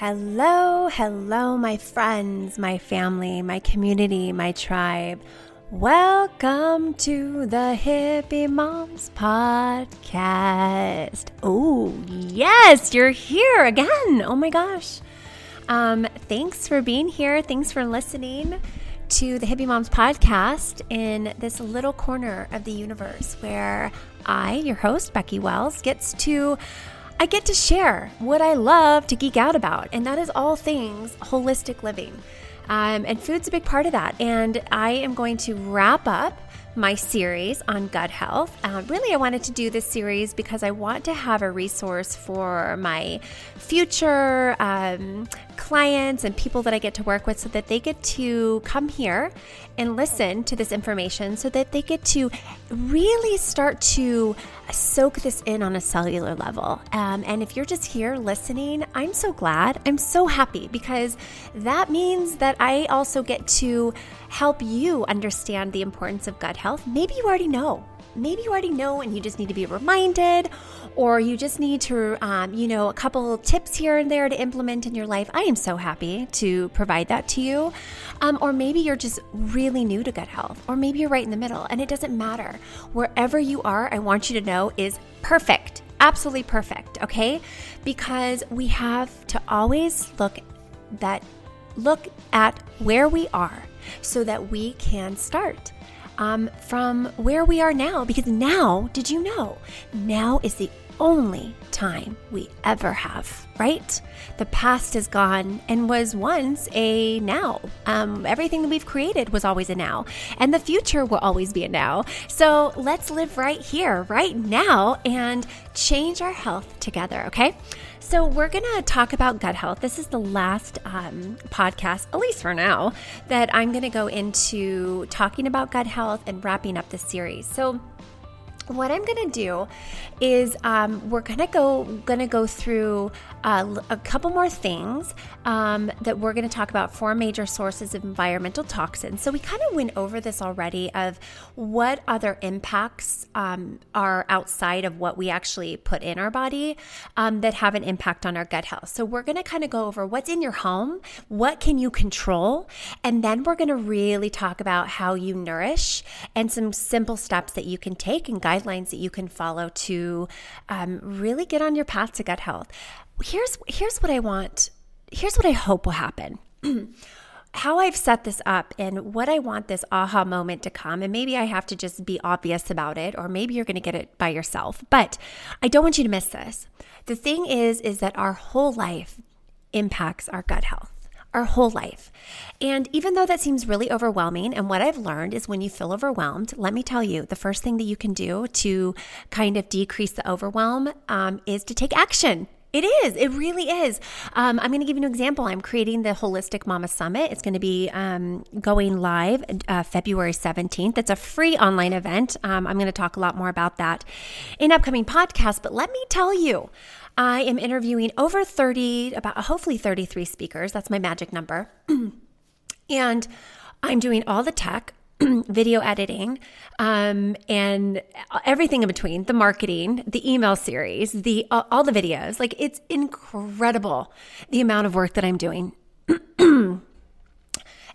Hello, hello, my friends, my family, my community, my tribe. Welcome to the Hippie Moms Podcast. Oh, yes, you're here again. Oh my gosh. Um, thanks for being here. Thanks for listening to the Hippie Moms Podcast in this little corner of the universe where I, your host, Becky Wells, gets to I get to share what I love to geek out about, and that is all things holistic living. Um, and food's a big part of that. And I am going to wrap up my series on gut health. Uh, really, I wanted to do this series because I want to have a resource for my future um, clients and people that I get to work with so that they get to come here and listen to this information so that they get to really start to soak this in on a cellular level. Um, and if you're just here listening, I'm so glad. I'm so happy because that means that I also get to help you understand the importance of gut health. Maybe you already know. Maybe you already know and you just need to be reminded, or you just need to, um, you know, a couple tips here and there to implement in your life. I am so happy to provide that to you. Um, or maybe you're just really new to gut health, or maybe you're right in the middle, and it doesn't matter. Wherever you are, I want you to know is perfect, absolutely perfect, okay? Because we have to always look that look at where we are so that we can start um, from where we are now. Because now, did you know? Now is the only time we ever have, right? The past is gone and was once a now. Um, everything that we've created was always a now, and the future will always be a now. So let's live right here, right now, and change our health together, okay? So, we're going to talk about gut health. This is the last um, podcast, at least for now, that I'm going to go into talking about gut health and wrapping up this series. So, what I'm to do is um, we're to go to go through a couple more things um, that we're going to talk about four major sources of environmental toxins. So we kind of went over this already of what other impacts um, are outside of what we actually put in our body um, that have an impact on our gut health. So we're going to kind of go over what's in your home, what can you control, and then we're going to really talk about how you nourish and some simple steps that you can take and guidelines that you can follow to um, really get on your path to gut health. Here's here's what I want. Here's what I hope will happen. how I've set this up and what I want this aha moment to come. And maybe I have to just be obvious about it, or maybe you're going to get it by yourself. But I don't want you to miss this. The thing is, is that our whole life impacts our gut health our whole life. And even though that seems really overwhelming, and what I've learned is when you feel overwhelmed, let me tell you, the first thing that you can do to kind of decrease the overwhelm um, is to take action. It is. It really is. Um, I'm going to give you an example. I'm creating the Holistic Mama Summit. It's going to be um, going live uh, February 17th. It's a free online event. Um, I'm going to talk a lot more about that in upcoming podcasts. But let me tell you, I am interviewing over 30, about hopefully 33 speakers. That's my magic number. and I'm doing all the tech, video editing, um, and everything in between the marketing, the email series, the all the videos. Like it's incredible the amount of work that I'm doing.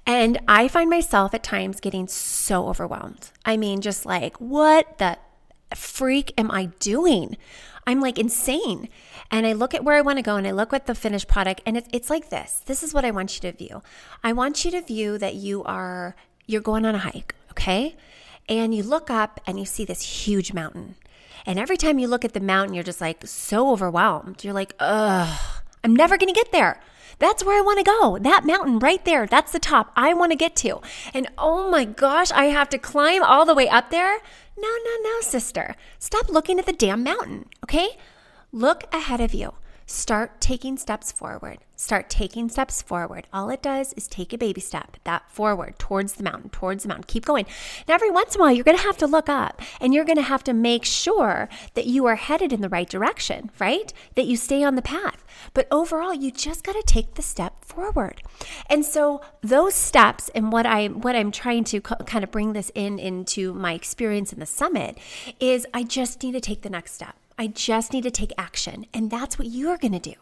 and I find myself at times getting so overwhelmed. I mean, just like, what the freak am I doing? I'm like insane. And I look at where I want to go and I look at the finished product and it's, it's like this. This is what I want you to view. I want you to view that you are you're going on a hike, okay? And you look up and you see this huge mountain. And every time you look at the mountain, you're just like so overwhelmed. You're like, ugh, I'm never gonna get there. That's where I wanna go. That mountain right there, that's the top I wanna get to. And oh my gosh, I have to climb all the way up there. No, no, no, sister. Stop looking at the damn mountain, okay? Look ahead of you. Start taking steps forward. Start taking steps forward. All it does is take a baby step, that forward towards the mountain, towards the mountain. Keep going. Now, every once in a while, you're going to have to look up and you're going to have to make sure that you are headed in the right direction, right? That you stay on the path. But overall, you just got to take the step forward. And so those steps and what I what I'm trying to kind of bring this in into my experience in the summit is I just need to take the next step. I just need to take action. And that's what you're going to do.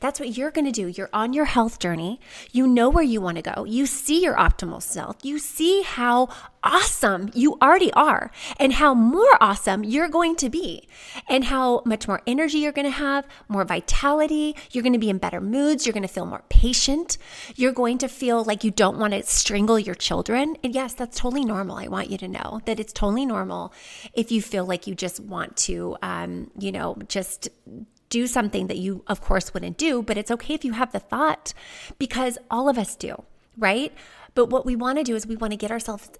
That's what you're going to do. You're on your health journey. You know where you want to go. You see your optimal self. You see how awesome you already are and how more awesome you're going to be and how much more energy you're going to have, more vitality. You're going to be in better moods. You're going to feel more patient. You're going to feel like you don't want to strangle your children. And yes, that's totally normal. I want you to know that it's totally normal if you feel like you just want to, um, you know, just do something that you, of course, wouldn't do, but it's okay if you have the thought because all of us do, right? But what we want to do is we want to get ourselves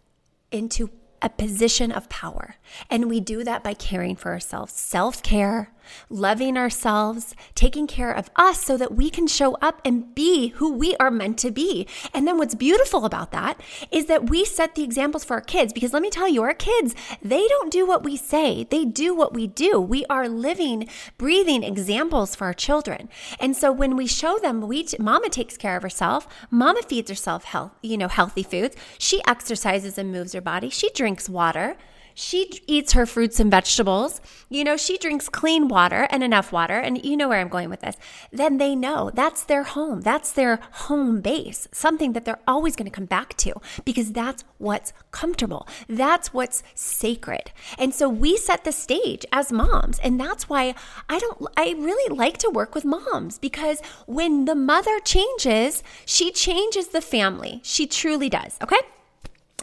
into a position of power. And we do that by caring for ourselves, self care, loving ourselves, taking care of us so that we can show up and be who we are meant to be. And then what's beautiful about that is that we set the examples for our kids because let me tell you, our kids, they don't do what we say, they do what we do. We are living, breathing examples for our children. And so when we show them, we mama takes care of herself, mama feeds herself health, you know, healthy foods. She exercises and moves her body. She drinks water. She eats her fruits and vegetables. You know, she drinks clean water and enough water. And you know where I'm going with this. Then they know that's their home. That's their home base, something that they're always going to come back to because that's what's comfortable. That's what's sacred. And so we set the stage as moms. And that's why I don't, I really like to work with moms because when the mother changes, she changes the family. She truly does. Okay.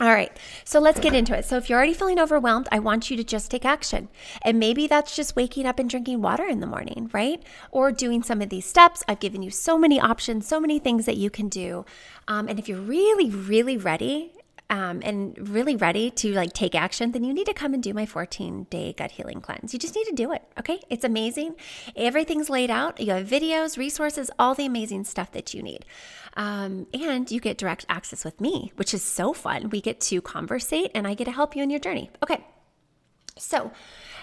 All right, so let's get into it. So, if you're already feeling overwhelmed, I want you to just take action. And maybe that's just waking up and drinking water in the morning, right? Or doing some of these steps. I've given you so many options, so many things that you can do. Um, and if you're really, really ready um, and really ready to like take action, then you need to come and do my 14 day gut healing cleanse. You just need to do it. Okay. It's amazing. Everything's laid out. You have videos, resources, all the amazing stuff that you need. Um, and you get direct access with me, which is so fun. We get to conversate and I get to help you in your journey. Okay. So,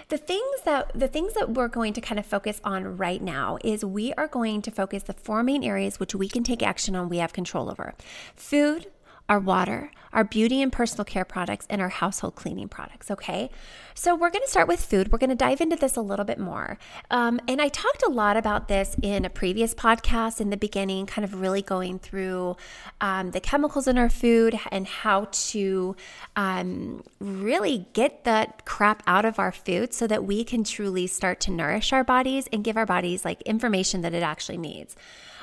the things that the things that we're going to kind of focus on right now is we are going to focus the four main areas which we can take action on we have control over. Food, our water, our beauty and personal care products, and our household cleaning products. Okay. So we're going to start with food. We're going to dive into this a little bit more. Um, and I talked a lot about this in a previous podcast in the beginning, kind of really going through um, the chemicals in our food and how to um, really get that crap out of our food so that we can truly start to nourish our bodies and give our bodies like information that it actually needs.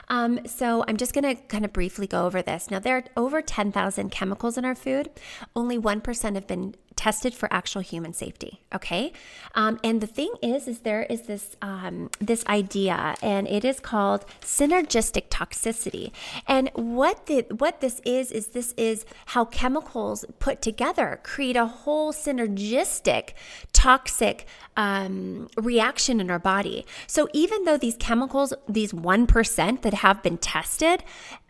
Um, so I'm just going to kind of briefly go over this. Now, there are over 10,000 chemicals in our food. Only 1% have been tested for actual human safety. Okay, um, and the thing is, is there is this um, this idea, and it is called synergistic toxicity. And what the what this is is this is how chemicals put together create a whole synergistic toxic um, reaction in our body. So even though these chemicals, these one percent that have been tested,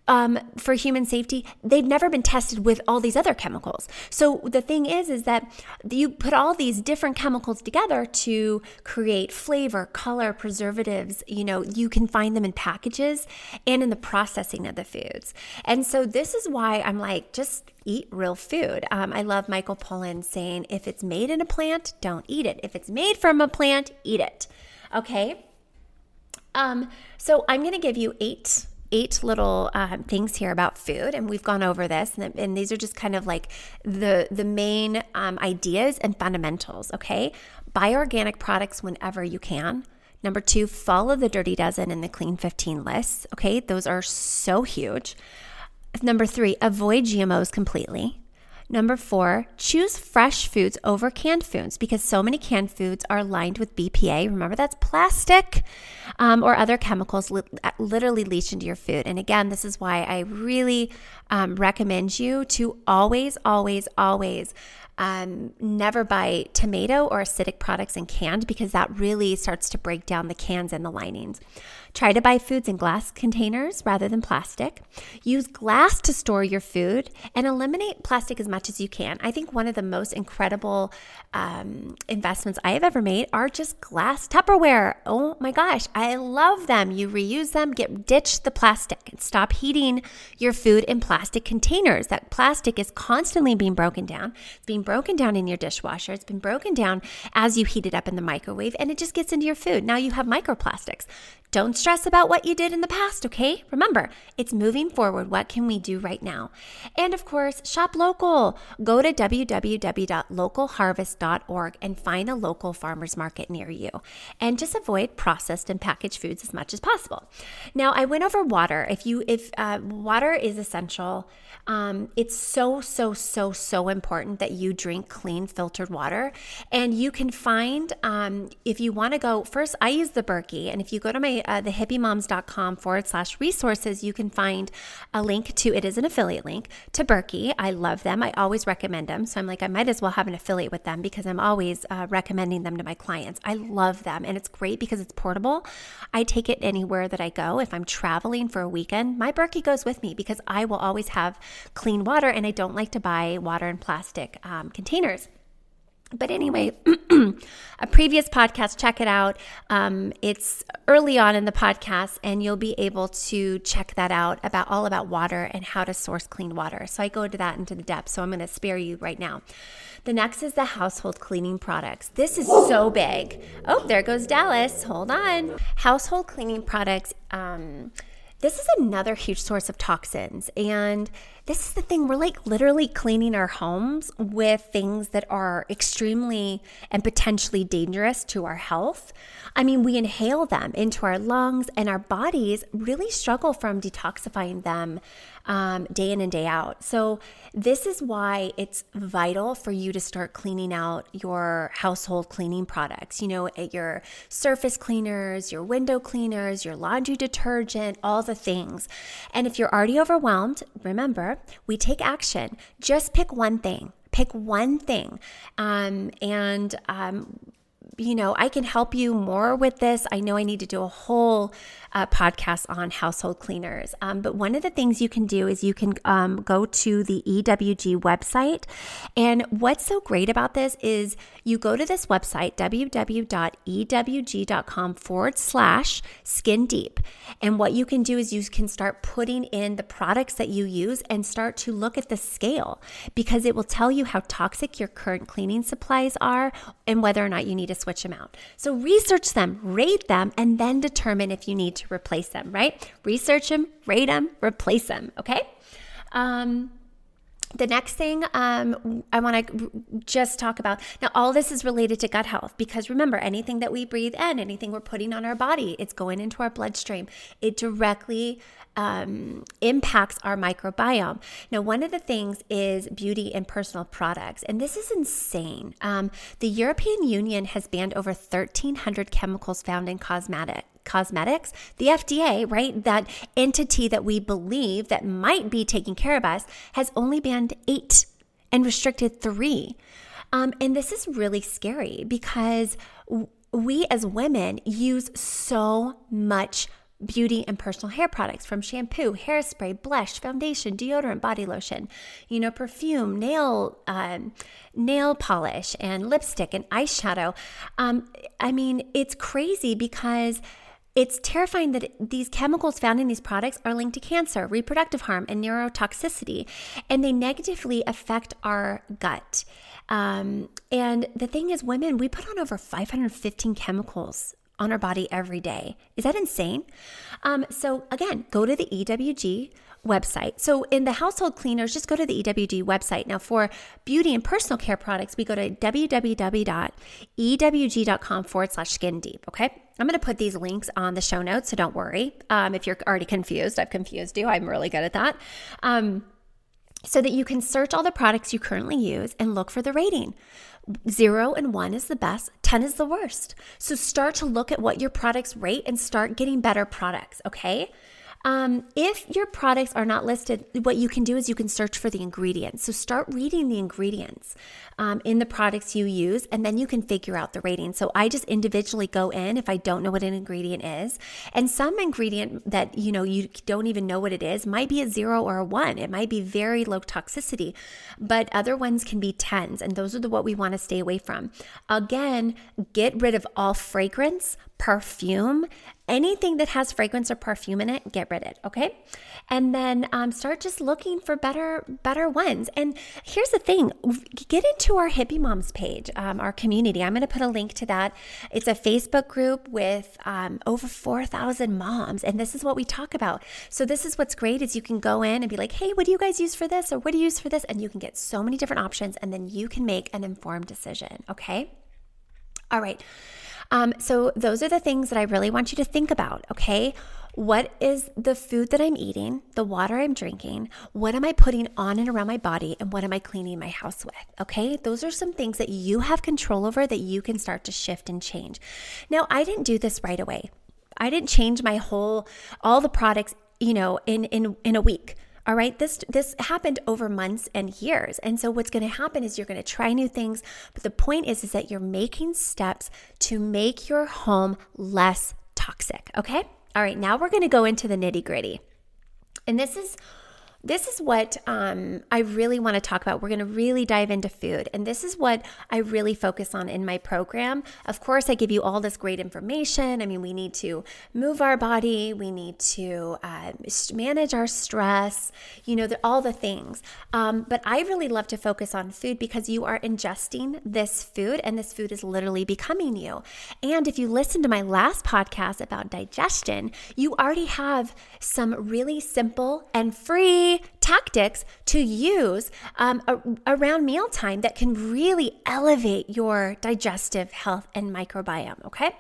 um, for human safety, they've never been tested with all these other chemicals. So the thing is, is that you put all these different chemicals together to create flavor, color, preservatives. You know, you can find them in packages and in the processing of the foods. And so this is why I'm like, just eat real food. Um, I love Michael Pollan saying, if it's made in a plant, don't eat it. If it's made from a plant, eat it. Okay. Um, so I'm going to give you eight eight little um, things here about food, and we've gone over this, and, and these are just kind of like the the main um, ideas and fundamentals. Okay, buy organic products whenever you can. Number two, follow the Dirty Dozen and the Clean 15 lists. Okay, those are so huge. Number three, avoid GMOs completely. Number four, choose fresh foods over canned foods because so many canned foods are lined with BPA. Remember, that's plastic um, or other chemicals li- literally leach into your food. And again, this is why I really um, recommend you to always, always, always um, never buy tomato or acidic products in canned because that really starts to break down the cans and the linings. Try to buy foods in glass containers rather than plastic. Use glass to store your food and eliminate plastic as much as you can. I think one of the most incredible um, investments I have ever made are just glass Tupperware. Oh my gosh, I love them. You reuse them, get ditch the plastic and stop heating your food in plastic containers. That plastic is constantly being broken down. It's being broken down in your dishwasher. It's been broken down as you heat it up in the microwave and it just gets into your food. Now you have microplastics. Don't stress about what you did in the past, okay? Remember, it's moving forward. What can we do right now? And of course, shop local. Go to www.localharvest.org and find a local farmers market near you. And just avoid processed and packaged foods as much as possible. Now, I went over water. If you if uh, water is essential, um, it's so so so so important that you drink clean filtered water. And you can find um, if you want to go first. I use the Berkey, and if you go to my uh, the hippiemoms.com forward slash resources, you can find a link to it is an affiliate link to Berkey. I love them. I always recommend them. So I'm like, I might as well have an affiliate with them because I'm always uh, recommending them to my clients. I love them. And it's great because it's portable. I take it anywhere that I go. If I'm traveling for a weekend, my Berkey goes with me because I will always have clean water and I don't like to buy water in plastic um, containers. But anyway, a previous podcast, check it out. Um, it's early on in the podcast, and you'll be able to check that out about all about water and how to source clean water. So I go into that into the depth. So I'm going to spare you right now. The next is the household cleaning products. This is so big. Oh, there goes Dallas. Hold on. Household cleaning products. Um, this is another huge source of toxins. And this is the thing, we're like literally cleaning our homes with things that are extremely and potentially dangerous to our health. I mean, we inhale them into our lungs, and our bodies really struggle from detoxifying them um, day in and day out. So, this is why it's vital for you to start cleaning out your household cleaning products. You know, your surface cleaners, your window cleaners, your laundry detergent, all the things. And if you're already overwhelmed, remember, we take action. Just pick one thing. Pick one thing. Um, and um, you know, I can help you more with this. I know I need to do a whole uh, podcast on household cleaners. Um, but one of the things you can do is you can um, go to the EWG website. And what's so great about this is you go to this website, www.ewg.com forward slash skin deep. And what you can do is you can start putting in the products that you use and start to look at the scale because it will tell you how toxic your current cleaning supplies are and whether or not you need to switch them out. So research them, rate them, and then determine if you need to replace them, right? Research them, rate them, replace them, okay? Um, the next thing um, I want to just talk about now, all this is related to gut health because remember, anything that we breathe in, anything we're putting on our body, it's going into our bloodstream. It directly um, impacts our microbiome. Now, one of the things is beauty and personal products, and this is insane. Um, the European Union has banned over 1,300 chemicals found in cosmetic cosmetics, the FDA, right, that entity that we believe that might be taking care of us, has only banned eight and restricted three. Um, and this is really scary because we as women use so much beauty and personal hair products from shampoo, hairspray, blush, foundation, deodorant, body lotion, you know, perfume, nail, um, nail polish, and lipstick and eyeshadow. Um, I mean, it's crazy because it's terrifying that these chemicals found in these products are linked to cancer, reproductive harm, and neurotoxicity, and they negatively affect our gut. Um, and the thing is, women, we put on over 515 chemicals on our body every day. Is that insane? Um, so, again, go to the EWG website. So, in the household cleaners, just go to the EWG website. Now, for beauty and personal care products, we go to www.ewg.com forward slash skin deep. Okay. I'm going to put these links on the show notes, so don't worry. Um, if you're already confused, I've confused you. I'm really good at that. Um, so that you can search all the products you currently use and look for the rating. Zero and one is the best, 10 is the worst. So start to look at what your products rate and start getting better products, okay? Um, if your products are not listed, what you can do is you can search for the ingredients. So start reading the ingredients um, in the products you use, and then you can figure out the rating. So I just individually go in if I don't know what an ingredient is, and some ingredient that you know you don't even know what it is might be a zero or a one. It might be very low toxicity, but other ones can be tens, and those are the what we want to stay away from. Again, get rid of all fragrance, perfume anything that has fragrance or perfume in it, get rid of it, okay? And then um, start just looking for better, better ones. And here's the thing: get into our Hippie Moms page, um, our community. I'm going to put a link to that. It's a Facebook group with um, over 4,000 moms, and this is what we talk about. So this is what's great is you can go in and be like, "Hey, what do you guys use for this?" or "What do you use for this?" and you can get so many different options, and then you can make an informed decision. Okay. All right. Um, so, those are the things that I really want you to think about, okay? What is the food that I'm eating, the water I'm drinking? What am I putting on and around my body? And what am I cleaning my house with? Okay, those are some things that you have control over that you can start to shift and change. Now, I didn't do this right away. I didn't change my whole, all the products, you know, in in in a week. All right, this this happened over months and years. And so what's going to happen is you're going to try new things, but the point is is that you're making steps to make your home less toxic, okay? All right, now we're going to go into the nitty-gritty. And this is this is what um, I really want to talk about. We're going to really dive into food. And this is what I really focus on in my program. Of course, I give you all this great information. I mean, we need to move our body, we need to uh, manage our stress, you know, the, all the things. Um, but I really love to focus on food because you are ingesting this food and this food is literally becoming you. And if you listen to my last podcast about digestion, you already have some really simple and free tactics to use um, a, around mealtime that can really elevate your digestive health and microbiome. Okay.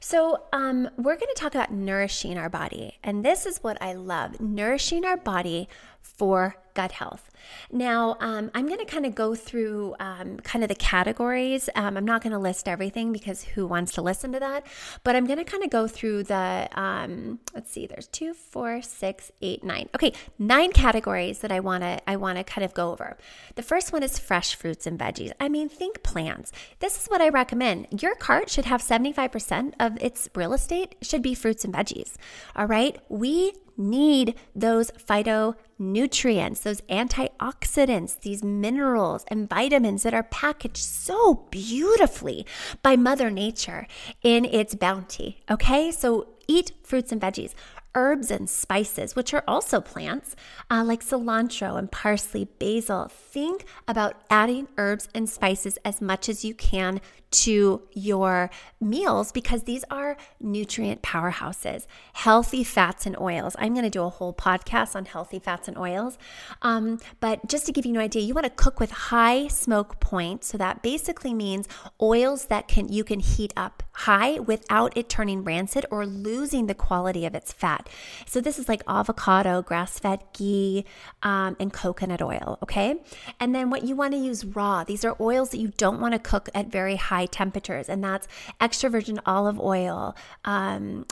So, um, we're going to talk about nourishing our body. And this is what I love nourishing our body for gut health. Now, um, I'm going to kind of go through um, kind of the categories. Um, I'm not going to list everything because who wants to listen to that? But I'm going to kind of go through the, um, let's see, there's two, four, six, eight, nine. Okay, nine categories that I want to I want to kind of go over. The first one is fresh fruits and veggies. I mean, think plants. This is what I recommend. Your cart should have 75% of its real estate should be fruits and veggies. All right, we need those phytonutrients, those antioxidants, these minerals and vitamins that are packaged so beautifully by Mother Nature in its bounty. Okay, so eat fruits and veggies herbs and spices, which are also plants, uh, like cilantro and parsley, basil. Think about adding herbs and spices as much as you can to your meals because these are nutrient powerhouses. Healthy fats and oils. I'm going to do a whole podcast on healthy fats and oils. Um, but just to give you an idea, you want to cook with high smoke point. So that basically means oils that can you can heat up high without it turning rancid or losing the quality of its fat. So this is like avocado, grass-fed ghee, um, and coconut oil. Okay, and then what you want to use raw. These are oils that you don't want to cook at very high high temperatures, and that's extra virgin olive oil, um,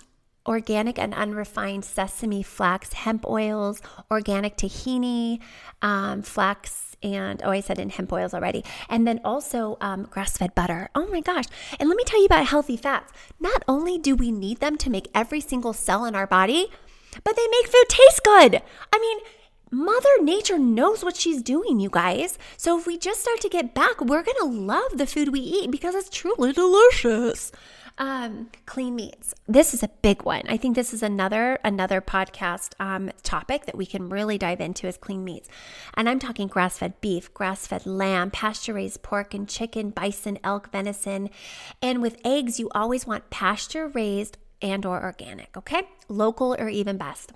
organic and unrefined sesame, flax, hemp oils, organic tahini, um, flax. And oh, I said in hemp oils already. And then also um, grass fed butter. Oh my gosh. And let me tell you about healthy fats. Not only do we need them to make every single cell in our body, but they make food taste good. I mean, Mother Nature knows what she's doing, you guys. So if we just start to get back, we're going to love the food we eat because it's truly delicious. Um, clean meats. This is a big one. I think this is another another podcast um, topic that we can really dive into is clean meats. And I'm talking grass-fed beef, grass-fed lamb, pasture-raised pork and chicken, bison, elk, venison. And with eggs, you always want pasture-raised and or organic, okay? Local or even best.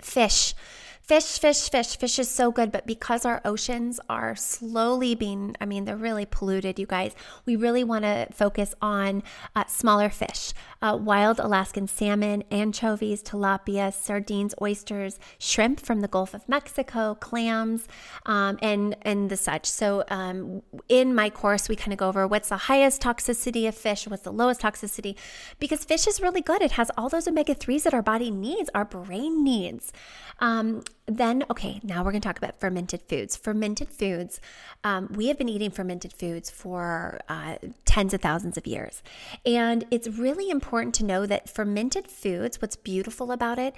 Fish fish, fish, fish. Fish is so good, but because our oceans are slowly being, I mean, they're really polluted, you guys, we really want to focus on uh, smaller fish, uh, wild Alaskan salmon, anchovies, tilapia, sardines, oysters, shrimp from the Gulf of Mexico, clams, um, and, and the such. So um, in my course, we kind of go over what's the highest toxicity of fish, what's the lowest toxicity, because fish is really good. It has all those omega 3s that our body needs, our brain needs. Um, then, okay, now we're going to talk about fermented foods. Fermented foods, um, we have been eating fermented foods for uh, tens of thousands of years. And it's really important to know that fermented foods, what's beautiful about it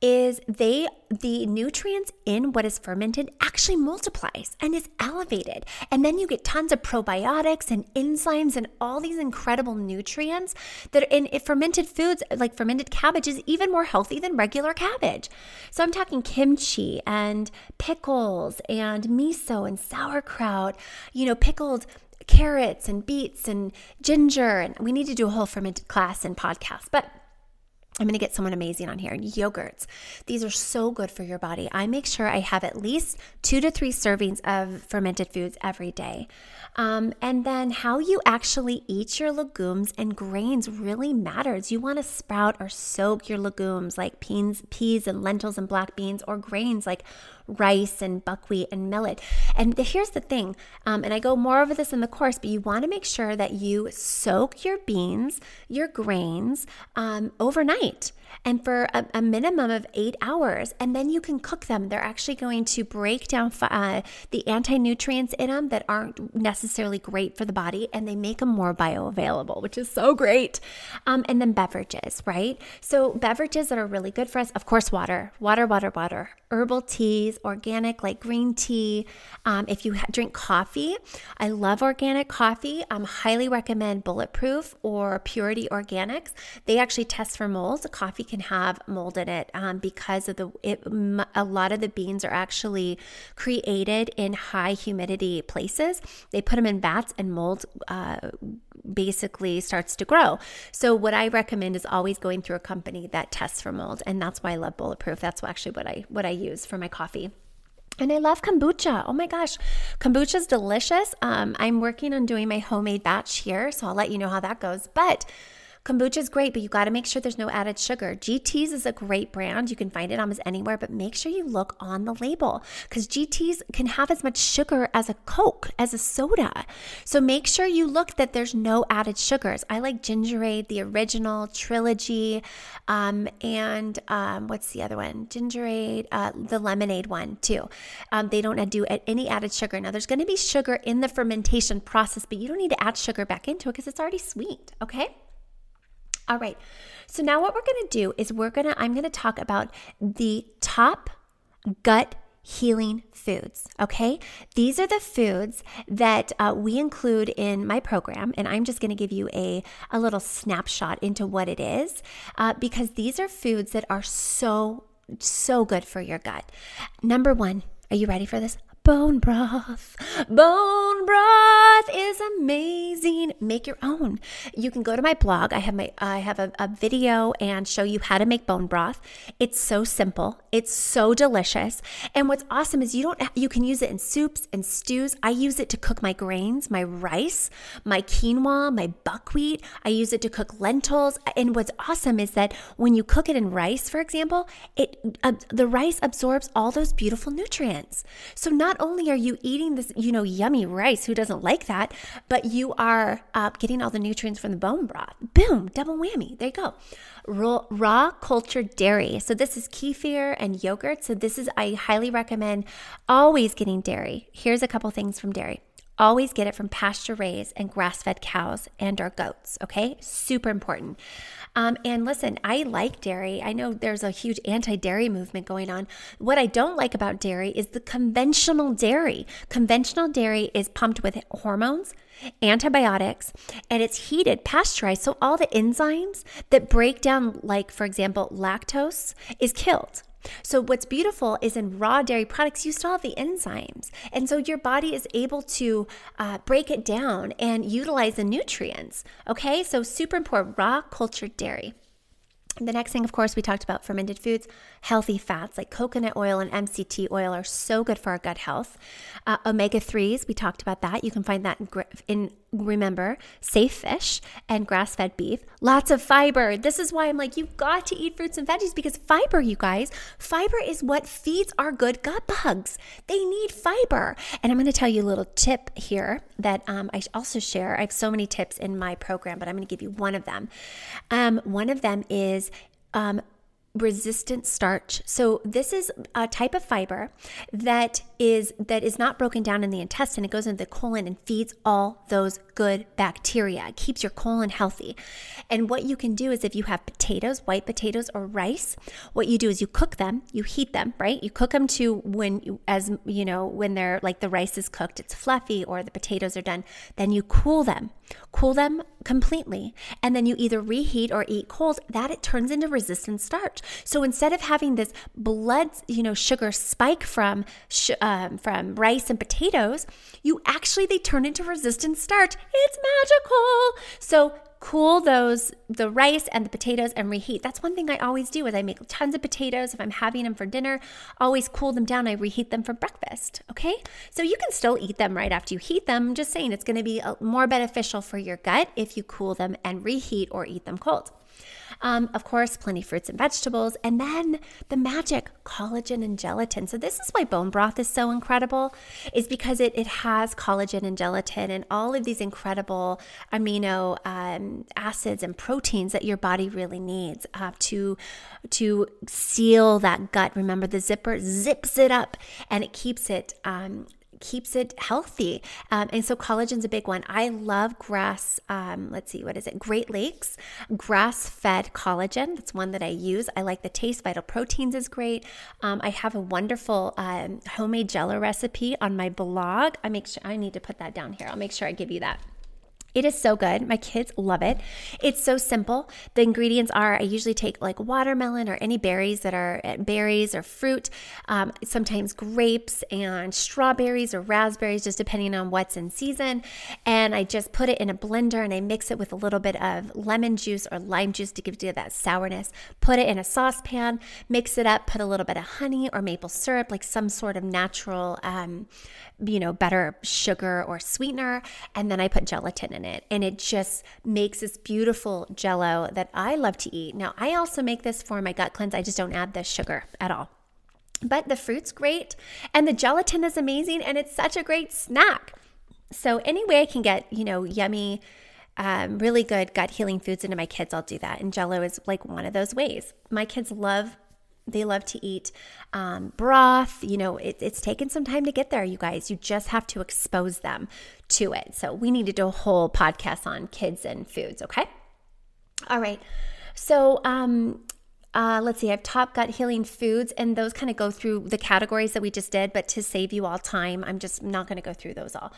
is they the nutrients in what is fermented actually multiplies and is elevated. And then you get tons of probiotics and enzymes and all these incredible nutrients that are in fermented foods, like fermented cabbage is even more healthy than regular cabbage. So I'm talking kimchi and pickles and miso and sauerkraut, you know, pickled carrots and beets and ginger. And we need to do a whole fermented class and podcast. But I'm going to get someone amazing on here. Yogurts. These are so good for your body. I make sure I have at least two to three servings of fermented foods every day. Um, and then how you actually eat your legumes and grains really matters. You want to sprout or soak your legumes like peas, peas and lentils and black beans, or grains like rice and buckwheat and millet. And the, here's the thing, um, and I go more over this in the course, but you want to make sure that you soak your beans, your grains um, overnight and for a, a, minimum of eight hours. And then you can cook them. They're actually going to break down uh, the anti nutrients in them that aren't necessarily great for the body and they make them more bioavailable, which is so great. Um, and then beverages, right? So, beverages that are really good for us, of course, water, water, water, water, herbal teas, organic like green tea. Um, if you ha- drink coffee, I love organic coffee. Um, highly recommend Bulletproof or Purity Organics. They actually test for mold. Coffee coffee can have mold in it um, because of the it, a lot of the beans are actually created in high humidity places. They put them in vats and mold. Uh, basically starts to grow. So what I recommend is always going through a company that tests for mold and that's why I love bulletproof. That's actually what I what I use for my coffee. And I love kombucha. Oh my gosh, kombucha is delicious. Um, I'm working on doing my homemade batch here, so I'll let you know how that goes. But Kombucha is great, but you got to make sure there's no added sugar. GT's is a great brand. You can find it almost anywhere, but make sure you look on the label because GT's can have as much sugar as a Coke, as a soda. So make sure you look that there's no added sugars. I like Gingerade, the original trilogy, um, and um, what's the other one? Gingerade, uh, the lemonade one too. Um, they don't do any added sugar. Now there's going to be sugar in the fermentation process, but you don't need to add sugar back into it because it's already sweet. Okay. All right. So now what we're going to do is we're going to I'm going to talk about the top gut healing foods. Okay. These are the foods that uh, we include in my program. And I'm just going to give you a, a little snapshot into what it is uh, because these are foods that are so, so good for your gut. Number one, are you ready for this? Bone broth. Bone broth is amazing. Make your own. You can go to my blog. I have my I have a, a video and show you how to make bone broth. It's so simple. It's so delicious. And what's awesome is you don't you can use it in soups and stews. I use it to cook my grains, my rice, my quinoa, my buckwheat. I use it to cook lentils. And what's awesome is that when you cook it in rice, for example, it uh, the rice absorbs all those beautiful nutrients. So not not only are you eating this, you know, yummy rice, who doesn't like that, but you are uh, getting all the nutrients from the bone broth. Boom, double whammy. There you go. Raw, raw cultured dairy. So this is kefir and yogurt. So this is, I highly recommend always getting dairy. Here's a couple things from dairy. Always get it from pasture raised and grass fed cows and our goats. Okay, super important. Um, and listen, I like dairy. I know there's a huge anti dairy movement going on. What I don't like about dairy is the conventional dairy. Conventional dairy is pumped with hormones antibiotics and it's heated pasteurized so all the enzymes that break down like for example lactose is killed so, what's beautiful is in raw dairy products, you still have the enzymes. And so your body is able to uh, break it down and utilize the nutrients. Okay, so super important raw cultured dairy. The next thing, of course, we talked about fermented foods, healthy fats like coconut oil and MCT oil are so good for our gut health. Uh, Omega 3s, we talked about that. You can find that in, in remember, safe fish and grass fed beef. Lots of fiber. This is why I'm like, you've got to eat fruits and veggies because fiber, you guys, fiber is what feeds our good gut bugs. They need fiber. And I'm going to tell you a little tip here that um, I also share. I have so many tips in my program, but I'm going to give you one of them. Um, one of them is um, resistant starch. So this is a type of fiber that is that is not broken down in the intestine. It goes into the colon and feeds all those good bacteria. It keeps your colon healthy. And what you can do is if you have potatoes, white potatoes or rice, what you do is you cook them, you heat them, right? You cook them to when you, as you know, when they're like the rice is cooked, it's fluffy or the potatoes are done. Then you cool them. Cool them completely. And then you either reheat or eat cold. That it turns into resistant starch. So instead of having this blood, you know, sugar spike from sh- um, from rice and potatoes, you actually they turn into resistant starch. It's magical. So cool those the rice and the potatoes and reheat. That's one thing i always do is i make tons of potatoes. If i'm having them for dinner always cool them down. I reheat them for breakfast okay? So you can still eat them right after you heat them. Just saying it's going to be uh, more beneficial for your gut if you cool them and reheat or eat them cold um, of course, plenty of fruits and vegetables. And then the magic collagen and gelatin. So, this is why bone broth is so incredible, is because it, it has collagen and gelatin and all of these incredible amino um, acids and proteins that your body really needs uh, to, to seal that gut. Remember, the zipper zips it up and it keeps it um, keeps it healthy. Um, and so collagen's a big one. I love grass, um, let's see, what is it? Great Lakes grass fed collagen. That's one that I use. I like the taste. Vital Proteins is great. Um, I have a wonderful um, homemade jello recipe on my blog. I make sure I need to put that down here. I'll make sure I give you that. It is so good. My kids love it. It's so simple. The ingredients are I usually take like watermelon or any berries that are eh, berries or fruit, um, sometimes grapes and strawberries or raspberries, just depending on what's in season. And I just put it in a blender and I mix it with a little bit of lemon juice or lime juice to give you that sourness. Put it in a saucepan, mix it up, put a little bit of honey or maple syrup, like some sort of natural, um, you know, better sugar or sweetener. And then I put gelatin in in it and it just makes this beautiful jello that I love to eat. Now, I also make this for my gut cleanse. I just don't add the sugar at all. But the fruit's great and the gelatin is amazing and it's such a great snack. So, any way I can get, you know, yummy, um, really good gut healing foods into my kids, I'll do that. And jello is like one of those ways. My kids love they love to eat um, broth. You know, it, it's taken some time to get there, you guys. You just have to expose them to it. So, we need to do a whole podcast on kids and foods, okay? All right. So, um, uh, let's see, I have top gut healing foods, and those kind of go through the categories that we just did. But to save you all time, I'm just not going to go through those all.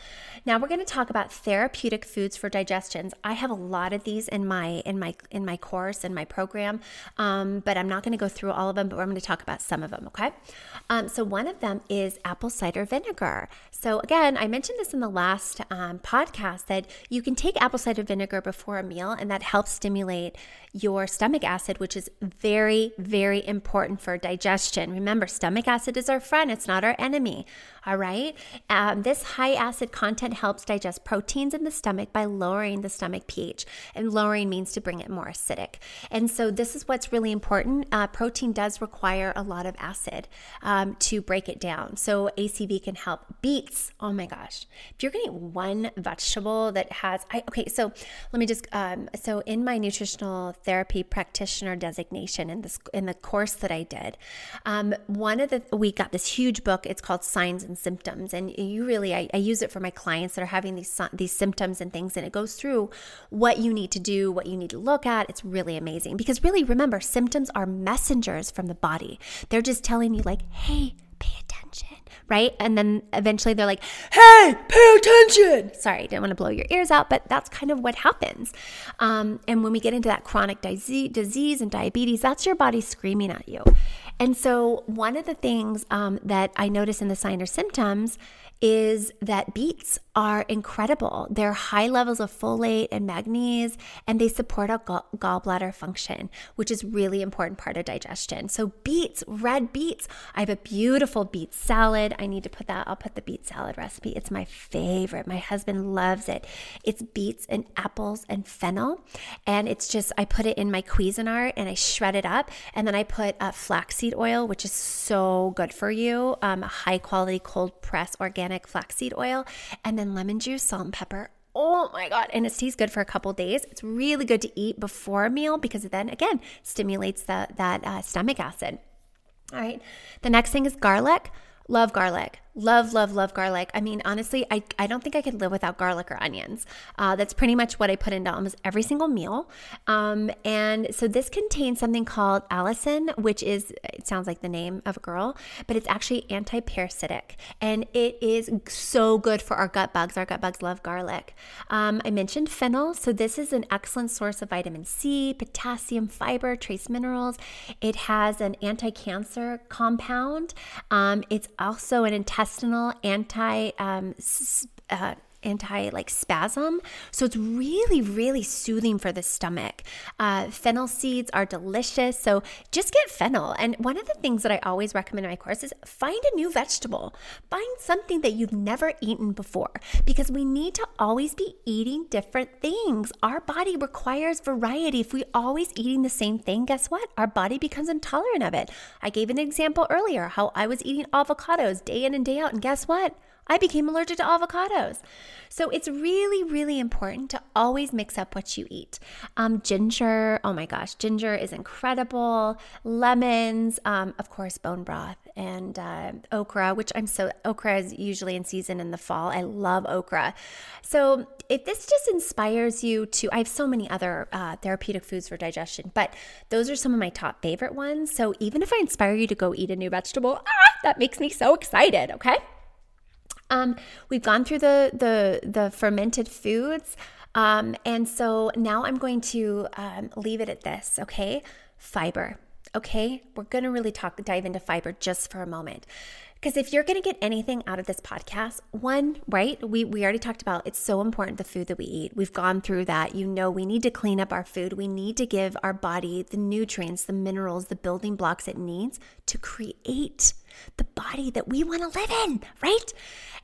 Now we're going to talk about therapeutic foods for digestions. I have a lot of these in my in my in my course in my program, um, but I'm not going to go through all of them. But I'm going to talk about some of them. Okay, um, so one of them is apple cider vinegar. So again, I mentioned this in the last um, podcast that you can take apple cider vinegar before a meal, and that helps stimulate your stomach acid, which is very, very very important for digestion. Remember, stomach acid is our friend, it's not our enemy. All right. Um, this high acid content helps digest proteins in the stomach by lowering the stomach pH, and lowering means to bring it more acidic. And so, this is what's really important. Uh, protein does require a lot of acid um, to break it down. So, ACV can help. Beets, oh my gosh. If you're going to eat one vegetable that has, I, okay, so let me just, um, so in my nutritional therapy practitioner designation in this in the course that I did, um, one of the we got this huge book. It's called Signs and Symptoms, and you really I, I use it for my clients that are having these these symptoms and things, and it goes through what you need to do, what you need to look at. It's really amazing because really remember symptoms are messengers from the body. They're just telling you like, hey, pay attention right? And then eventually they're like, hey, pay attention. Sorry, I didn't want to blow your ears out, but that's kind of what happens. Um, and when we get into that chronic disease and diabetes, that's your body screaming at you. And so, one of the things um, that I notice in the sign or symptoms is that beets are incredible. They're high levels of folate and magnesium, and they support our gall- gallbladder function, which is really important part of digestion. So beets, red beets. I have a beautiful beet salad. I need to put that. I'll put the beet salad recipe. It's my favorite. My husband loves it. It's beets and apples and fennel, and it's just I put it in my Cuisinart and I shred it up, and then I put uh, flaxseed oil, which is so good for you. Um, high quality cold press organic flaxseed oil, and then lemon juice, salt, and pepper. Oh my God. And it stays good for a couple days. It's really good to eat before a meal because then, again, stimulates the, that uh, stomach acid. All right. The next thing is garlic. Love garlic. Love, love, love garlic. I mean, honestly, I, I don't think I could live without garlic or onions. Uh, that's pretty much what I put into almost every single meal. Um, and so this contains something called allicin, which is, it sounds like the name of a girl, but it's actually anti parasitic. And it is so good for our gut bugs. Our gut bugs love garlic. Um, I mentioned fennel. So this is an excellent source of vitamin C, potassium, fiber, trace minerals. It has an anti cancer compound. Um, it's also an intestinal intestinal anti um, uh, anti like spasm. So it's really, really soothing for the stomach. Uh, fennel seeds are delicious. So just get fennel. And one of the things that I always recommend in my course is find a new vegetable. Find something that you've never eaten before because we need to always be eating different things. Our body requires variety. If we always eating the same thing, guess what? Our body becomes intolerant of it. I gave an example earlier how I was eating avocados day in and day out. And guess what? I became allergic to avocados. So it's really, really important to always mix up what you eat. Um, ginger, oh my gosh, ginger is incredible. Lemons, um, of course, bone broth and uh, okra, which I'm so, okra is usually in season in the fall. I love okra. So if this just inspires you to, I have so many other uh, therapeutic foods for digestion, but those are some of my top favorite ones. So even if I inspire you to go eat a new vegetable, ah, that makes me so excited, okay? Um, we've gone through the the the fermented foods, um, and so now I'm going to um, leave it at this. Okay, fiber. Okay, we're gonna really talk dive into fiber just for a moment. Because if you're going to get anything out of this podcast, one, right? We, we already talked about it's so important the food that we eat. We've gone through that. You know, we need to clean up our food. We need to give our body the nutrients, the minerals, the building blocks it needs to create the body that we want to live in, right?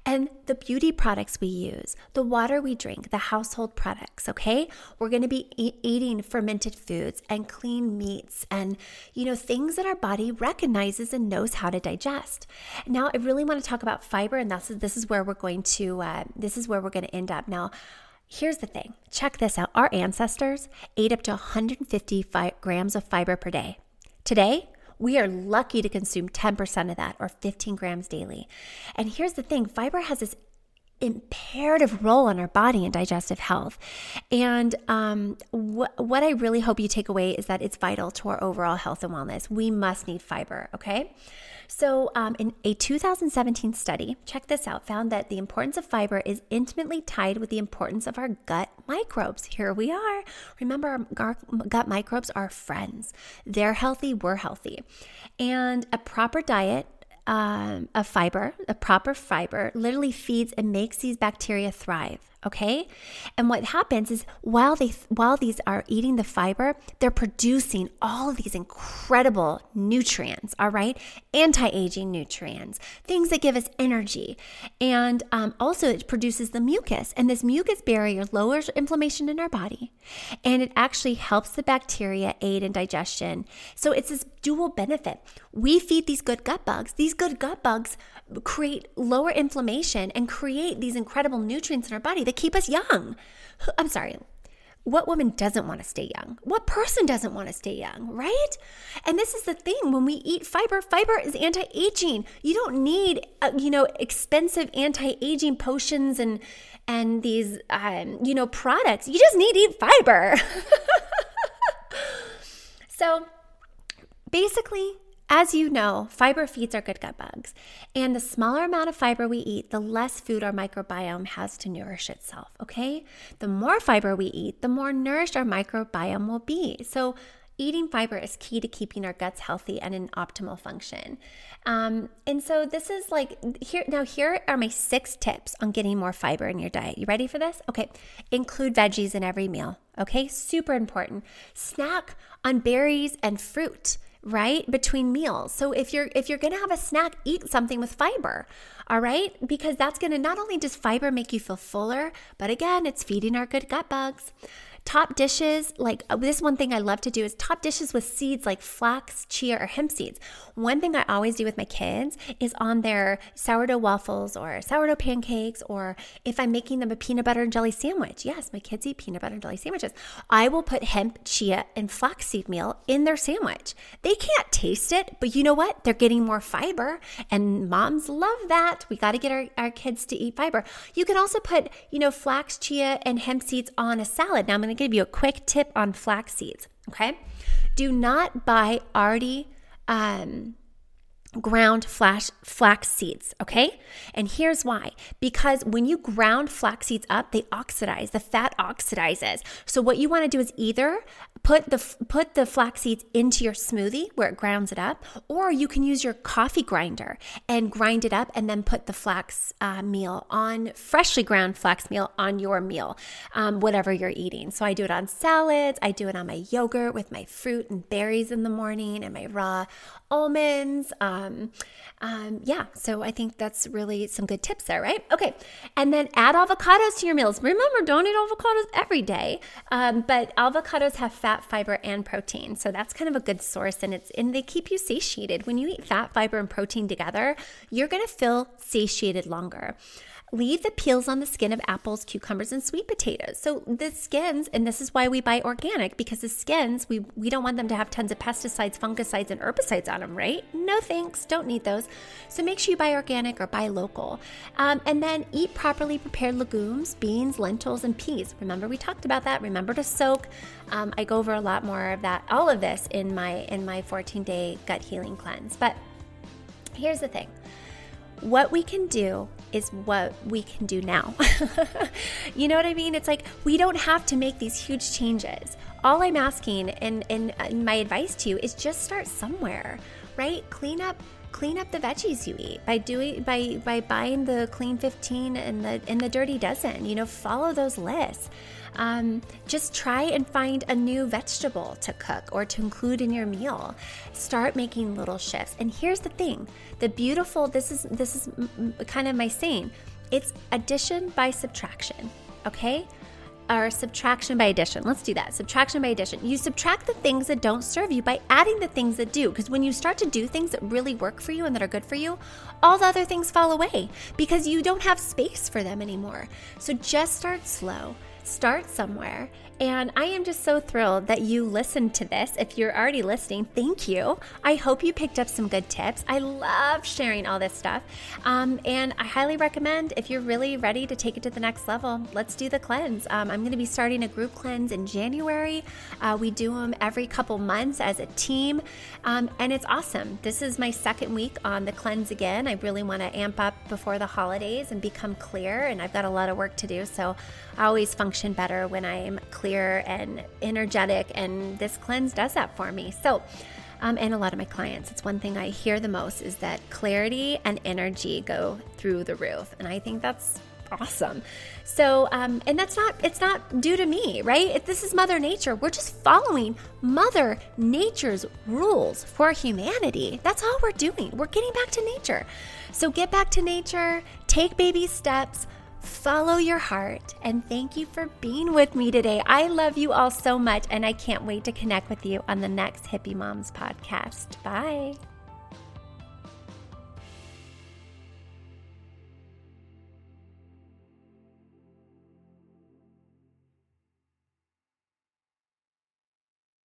And the beauty products we use, the water we drink, the household products, okay? We're going to be e- eating fermented foods and clean meats and, you know, things that our body recognizes and knows how to digest. Now, I really want to talk about fiber, and that's this is where we're going to uh, this is where we're going to end up now. Here's the thing check this out. Our ancestors ate up to 150 fi- grams of fiber per day. Today, we are lucky to consume 10% of that or 15 grams daily. And here's the thing fiber has this imperative role in our body and digestive health. And um, wh- what I really hope you take away is that it's vital to our overall health and wellness. We must need fiber, okay? So, um, in a 2017 study, check this out, found that the importance of fiber is intimately tied with the importance of our gut microbes. Here we are. Remember, our gut microbes are friends. They're healthy, we're healthy. And a proper diet um, fiber, a proper fiber, literally feeds and makes these bacteria thrive okay? And what happens is while they while these are eating the fiber they're producing all of these incredible nutrients all right? Anti-aging nutrients things that give us energy. And um, also it produces the mucus. And this mucus barrier lowers inflammation in our body. And it actually helps the bacteria aid in digestion. So it's this dual benefit. We feed these good gut bugs. These good gut bugs create lower inflammation and create these incredible nutrients in our body that keep us young. I'm sorry. What woman doesn't want to stay young? What person doesn't want to stay young, right? And this is the thing when we eat fiber, fiber is anti-aging. You don't need, uh, you know, expensive anti-aging potions and and these um, you know, products. You just need to eat fiber. so, basically, as you know, fiber feeds our good gut bugs, and the smaller amount of fiber we eat, the less food our microbiome has to nourish itself, okay? The more fiber we eat, the more nourished our microbiome will be. So, eating fiber is key to keeping our guts healthy and in optimal function. Um, and so, this is like here now, here are my six tips on getting more fiber in your diet. You ready for this? Okay, include veggies in every meal, okay? Super important. Snack on berries and fruit right? Between meals. So if you're if you're going to have a snack eat something with fiber all right? Because that's going to not only does fiber make you feel fuller but again it's feeding our good gut bugs top dishes, like uh, this one thing I love to do is top dishes with seeds like flax, chia, or hemp seeds. One thing I always do with my kids is on their sourdough waffles or sourdough pancakes, or if I'm making them a peanut butter and jelly sandwich. Yes, my kids eat peanut butter and jelly sandwiches. I will put hemp, chia, and flaxseed meal in their sandwich. They can't taste it, but you know what? They're getting more fiber, and moms love that. We got to get our, our kids to eat fiber. You can also put, you know, flax, chia, and hemp seeds on a salad. Now, I'm going to give you a quick tip on flax seeds, okay? Do not buy already um, ground flash, flax seeds, okay? And here's why. Because when you ground flax seeds up, they oxidize. The fat oxidizes. So what you want to do is either put the put the flax seeds into your smoothie where it grounds it up, or you can use your coffee grinder and grind it up and then put the flax uh, meal on freshly ground flax meal on your meal, um, whatever you're eating. So I do it on salads. I do it on my yogurt with my fruit and berries in the morning and my raw almonds. Um, um, yeah, so I think that's really some good tips there, right? Okay, and then add avocados to your meals. Remember, don't eat avocados every day, um, but avocados have fat, fiber, and protein, so that's kind of a good source, and it's and they keep you satiated. When you eat fat, fiber, and protein together, you're gonna feel satiated longer. Leave the peels on the skin of apples, cucumbers, and sweet potatoes. So the skins, and this is why we buy organic because the skins, we, we don't want them to have tons of pesticides, fungicides, and herbicides on them, right? No thanks, don't need those. So make sure you buy organic or buy local. Um, and then eat properly prepared legumes, beans, lentils, and peas. Remember we talked about that. Remember to soak. Um, I go over a lot more of that, all of this in my in my 14 day gut healing cleanse. But here's the thing what we can do is what we can do now. you know what I mean? It's like we don't have to make these huge changes. All I'm asking and, and, my advice to you is just start somewhere, right? Clean up clean up the veggies you eat by doing by by buying the clean 15 and the and the dirty dozen you know follow those lists um, just try and find a new vegetable to cook or to include in your meal. Start making little shifts. And here's the thing: the beautiful. This is this is kind of my saying. It's addition by subtraction. Okay or subtraction by addition. Let's do that. Subtraction by addition. You subtract the things that don't serve you by adding the things that do. Because when you start to do things that really work for you and that are good for you, all the other things fall away because you don't have space for them anymore. So just start slow. Start somewhere. And I am just so thrilled that you listened to this. If you're already listening, thank you. I hope you picked up some good tips. I love sharing all this stuff. Um, and I highly recommend if you're really ready to take it to the next level, let's do the cleanse. Um, I'm going to be starting a group cleanse in January. Uh, we do them every couple months as a team. Um, and it's awesome. This is my second week on the cleanse again. I really want to amp up before the holidays and become clear. And I've got a lot of work to do. So I always function better when I'm clear and energetic, and this cleanse does that for me. So, um, and a lot of my clients, it's one thing I hear the most is that clarity and energy go through the roof, and I think that's awesome. So, um, and that's not, it's not due to me, right? It, this is Mother Nature. We're just following Mother Nature's rules for humanity. That's all we're doing. We're getting back to nature. So get back to nature, take baby steps, Follow your heart and thank you for being with me today. I love you all so much and I can't wait to connect with you on the next Hippie Moms podcast. Bye.